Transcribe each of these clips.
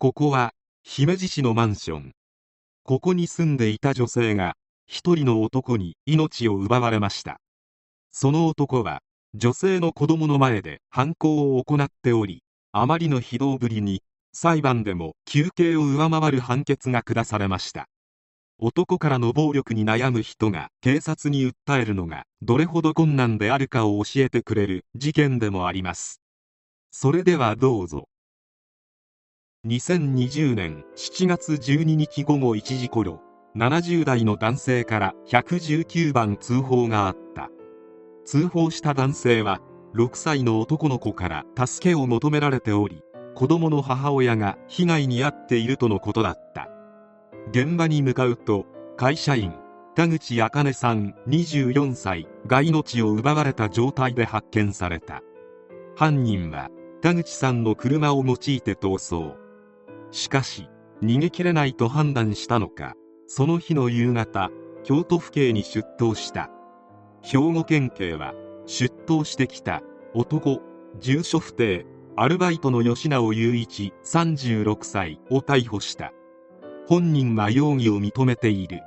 ここは、姫路市のマンション。ここに住んでいた女性が、一人の男に命を奪われました。その男は、女性の子供の前で犯行を行っており、あまりの非道ぶりに、裁判でも求刑を上回る判決が下されました。男からの暴力に悩む人が警察に訴えるのがどれほど困難であるかを教えてくれる事件でもあります。それではどうぞ。2020年7月12日午後1時頃70代の男性から119番通報があった。通報した男性は6歳の男の子から助けを求められており子供の母親が被害に遭っているとのことだった。現場に向かうと会社員田口茜さん24歳が命を奪われた状態で発見された。犯人は田口さんの車を用いて逃走。しかし逃げ切れないと判断したのかその日の夕方京都府警に出頭した。兵庫県警は出頭してきた。男住所不定。アルバイトの吉直雄一36歳を逮捕した。本人は容疑を認めている。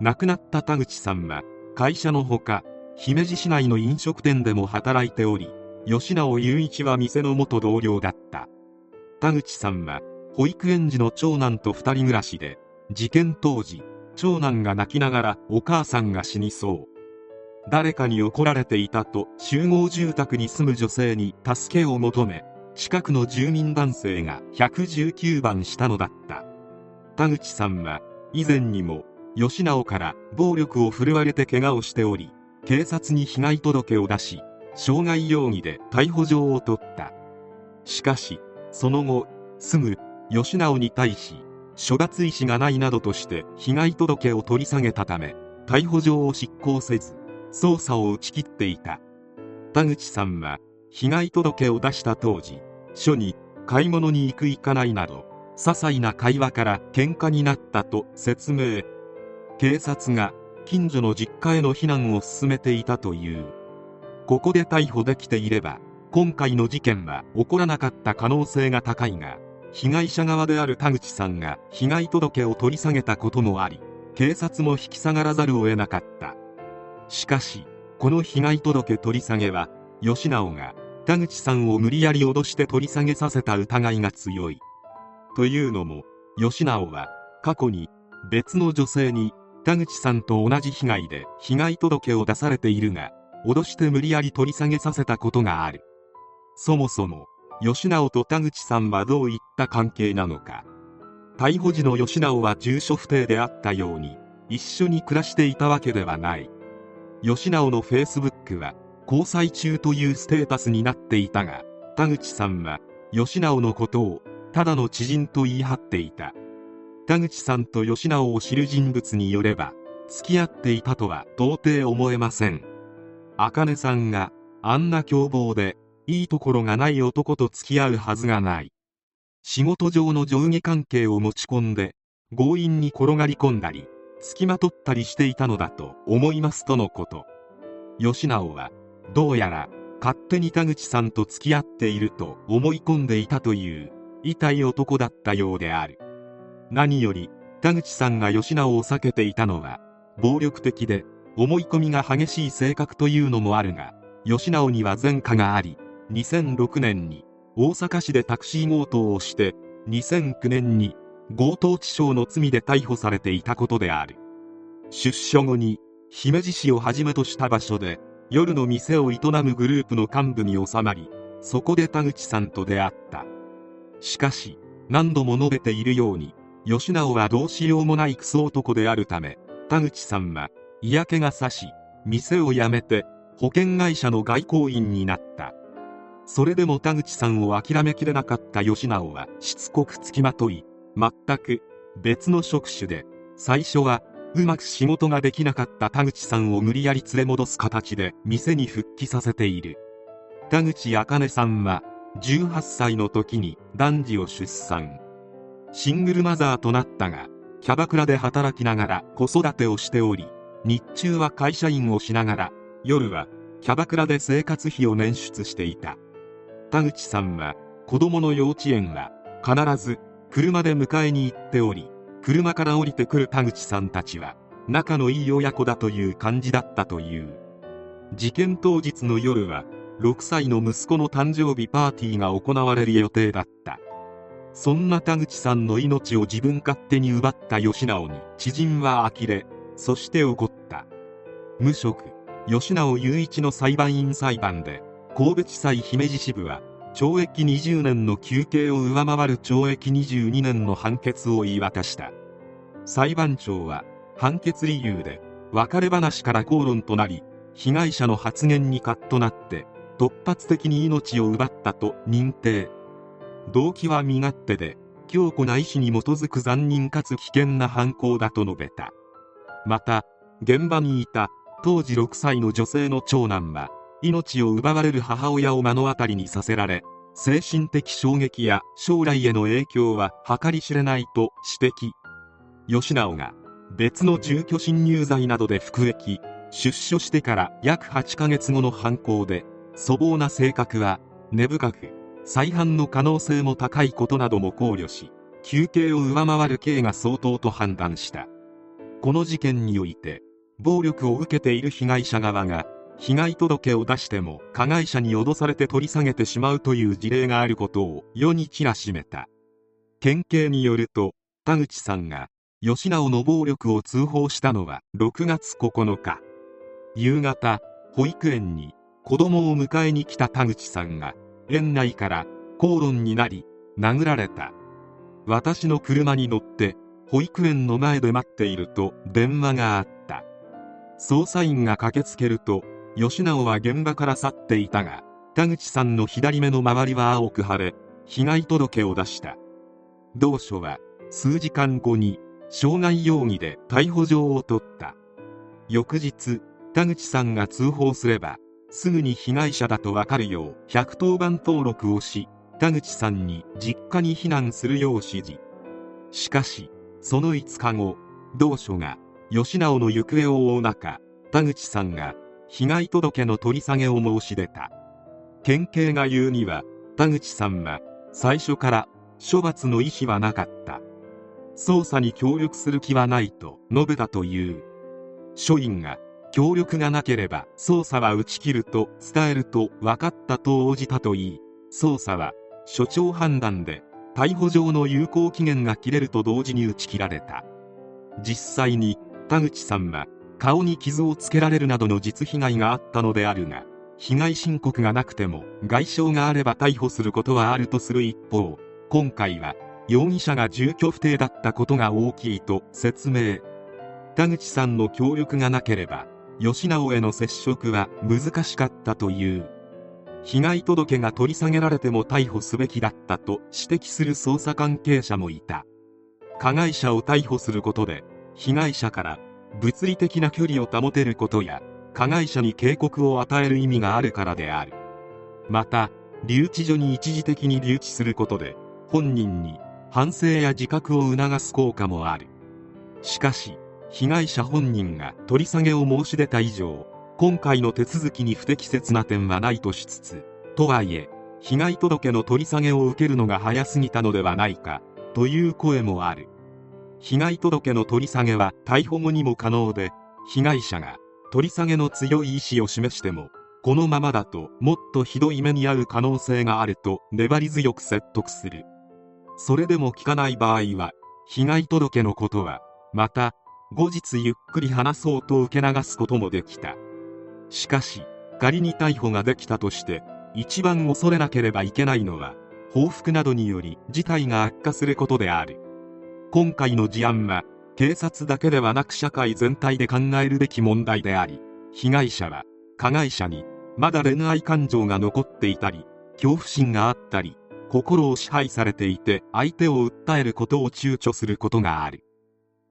亡くなった田口さんは会社のほか姫路市内の飲食店でも働いており吉直雄一は店の元同僚だった。田口さんは保育園児の長男と2人暮らしで事件当時長男が泣きながらお母さんが死にそう。誰かに怒られていたと集合住宅に住む女性に助けを求め近くの住民男性が119番したのだった。田口さんは以前にも吉直から暴力を振るわれて怪我をしており警察に被害届を出し傷害容疑で逮捕状を取った。しかしその後すぐ吉直に対し処罰意思がないなどとして被害届を取り下げたため逮捕状を執行せず捜査を打ち切っていた田口さんは被害届を出した当時署に買い物に行く行かないなど些細な会話から喧嘩になったと説明警察が近所の実家への避難を進めていたというここで逮捕できていれば今回の事件は起こらなかった可能性が高いが被害者側である田口さんが被害届を取り下げたこともあり警察も引き下がらざるを得なかった。しかしこの被害届取り下げは吉直が田口さんを無理やり脅して取り下げさせた疑いが強い。というのも吉直は過去に別の女性に田口さんと同じ被害で被害届を出されているが脅して無理やり取り下げさせたことがある。そもそも吉直と田口さんはどういった関係なのか。逮捕時の吉直は住所不定であったように一緒に暮らしていたわけではない。吉直のフェイスブックは交際中というステータスになっていたが田口さんは吉直のことをただの知人と言い張っていた。田口さんと吉直を知る人物によれば付き合っていたとは到底思えません。茜さんがあんな凶暴でいいところがない男と付き合うはずがない。仕事上の上下関係を持ち込んで強引に転がり込んだり付きまとったりしていたのだと思いますとのこと。吉直はどうやら勝手に田口さんと付き合っていると思い込んでいたという痛い男だったようである。何より田口さんが吉直を避けていたのは暴力的で思い込みが激しい性格というのもあるが吉直には前科があり2006年に大阪市でタクシー強盗をして2009年に強盗致傷の罪で逮捕されていたことである。出所後に姫路市をはじめとした場所で夜の店を営むグループの幹部に収まりそこで田口さんと出会った。しかし何度も述べているように吉直はどうしようもないクソ男であるため田口さんは嫌気がさし店を辞めて保険会社の外交員になった。それでも田口さんを諦めきれなかった吉直はしつこくつきまとい全く別の職種で最初はうまく仕事ができなかった田口さんを無理やり連れ戻す形で店に復帰させている。田口茜さんは18歳の時に男児を出産。シングルマザーとなったがキャバクラで働きながら子育てをしており日中は会社員をしながら夜はキャバクラで生活費を捻出していた。田口さんは子供の幼稚園は必ず車で迎えに行っており車から降りてくる田口さんたちは仲のいい親子だという感じだったという。事件当日の夜は6歳の息子の誕生日パーティーが行われる予定だった。そんな田口さんの命を自分勝手に奪った吉直に知人は呆れそして怒った。無職吉直雄一の裁判員裁判で神戸地裁姫路支部は懲役20年の求刑を上回る懲役22年の判決を言い渡した。裁判長は判決理由で別れ話から口論となり被害者の発言にカッとなって突発的に命を奪ったと認定。動機は身勝手で強固な意志に基づく残忍かつ危険な犯行だと述べたまた現場にいた当時6歳の女性の長男は命を奪われる母親を目の当たりにさせられ精神的衝撃や将来への影響は計り知れないと指摘。吉直が別の住居侵入罪などで服役出所してから約8ヶ月後の犯行で粗暴な性格は根深く再犯の可能性も高いことなども考慮し求刑を上回る刑が相当と判断した。この事件において暴力を受けている被害者側が被害届を出しても加害者に脅されて取り下げてしまうという事例があることを世に知らしめた。県警によると田口さんが吉直の暴力を通報したのは6月9日。夕方保育園に子供を迎えに来た田口さんが園内から口論になり殴られた。私の車に乗って保育園の前で待っていると電話があった。捜査員が駆けつけると吉直は現場から去っていたが田口さんの左目の周りは青く腫れ被害届を出した。同署は数時間後に傷害容疑で逮捕状を取った。翌日田口さんが通報すればすぐに被害者だと分かるよう110番登録をし田口さんに実家に避難するよう指示。しかしその5日後同署が吉直の行方を追う中田口さんが被害届の取り下げを申し出た。県警が言うには田口さんは最初から処罰の意思はなかった。捜査に協力する気はないと述べたという。署員が協力がなければ捜査は打ち切ると伝えると分かったと応じたといい。捜査は所長判断で逮捕状の有効期限が切れると同時に打ち切られた。実際に田口さんは顔に傷をつけられるなどの実被害があったのであるが被害申告がなくても外傷があれば逮捕することはあるとする一方今回は容疑者が住居不定だったことが大きいと説明。田口さんの協力がなければ吉直への接触は難しかったという。被害届が取り下げられても逮捕すべきだったと指摘する捜査関係者もいた。加害者を逮捕することで被害者から物理的な距離を保てることや加害者に警告を与える意味があるからである。また留置所に一時的に留置することで本人に反省や自覚を促す効果もある。しかし被害者本人が取り下げを申し出た以上今回の手続きに不適切な点はないとしつつとはいえ被害届の取り下げを受けるのが早すぎたのではないかという声もある。被害届の取り下げは逮捕後にも可能で被害者が取り下げの強い意思を示してもこのままだともっとひどい目に遭う可能性があると粘り強く説得する。それでも聞かない場合は被害届のことはまた後日ゆっくり話そうと受け流すこともできた。しかし仮に逮捕ができたとして一番恐れなければいけないのは報復などにより事態が悪化することである。今回の事案は警察だけではなく社会全体で考えるべき問題であり被害者は加害者にまだ恋愛感情が残っていたり恐怖心があったり心を支配されていて相手を訴えることを躊躇することがある。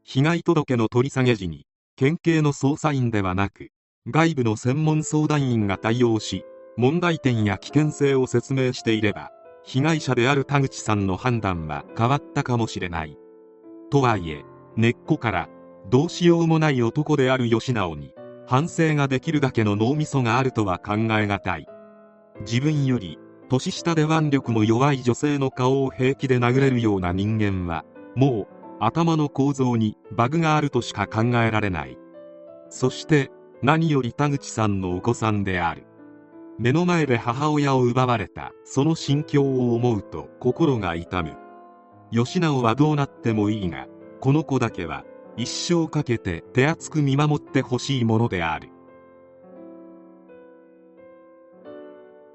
被害届の取り下げ時に県警の捜査員ではなく外部の専門相談員が対応し問題点や危険性を説明していれば被害者である田口さんの判断は変わったかもしれない。とはいえ根っこからどうしようもない男である吉直に反省ができるだけの脳みそがあるとは考えがたい。自分より年下で腕力も弱い女性の顔を平気で殴れるような人間はもう頭の構造にバグがあるとしか考えられない。そして何より田口さんのお子さんである。目の前で母親を奪われたその心境を思うと心が痛む。吉直はどうなってもいいがこの子だけは一生かけて手厚く見守ってほしいものである。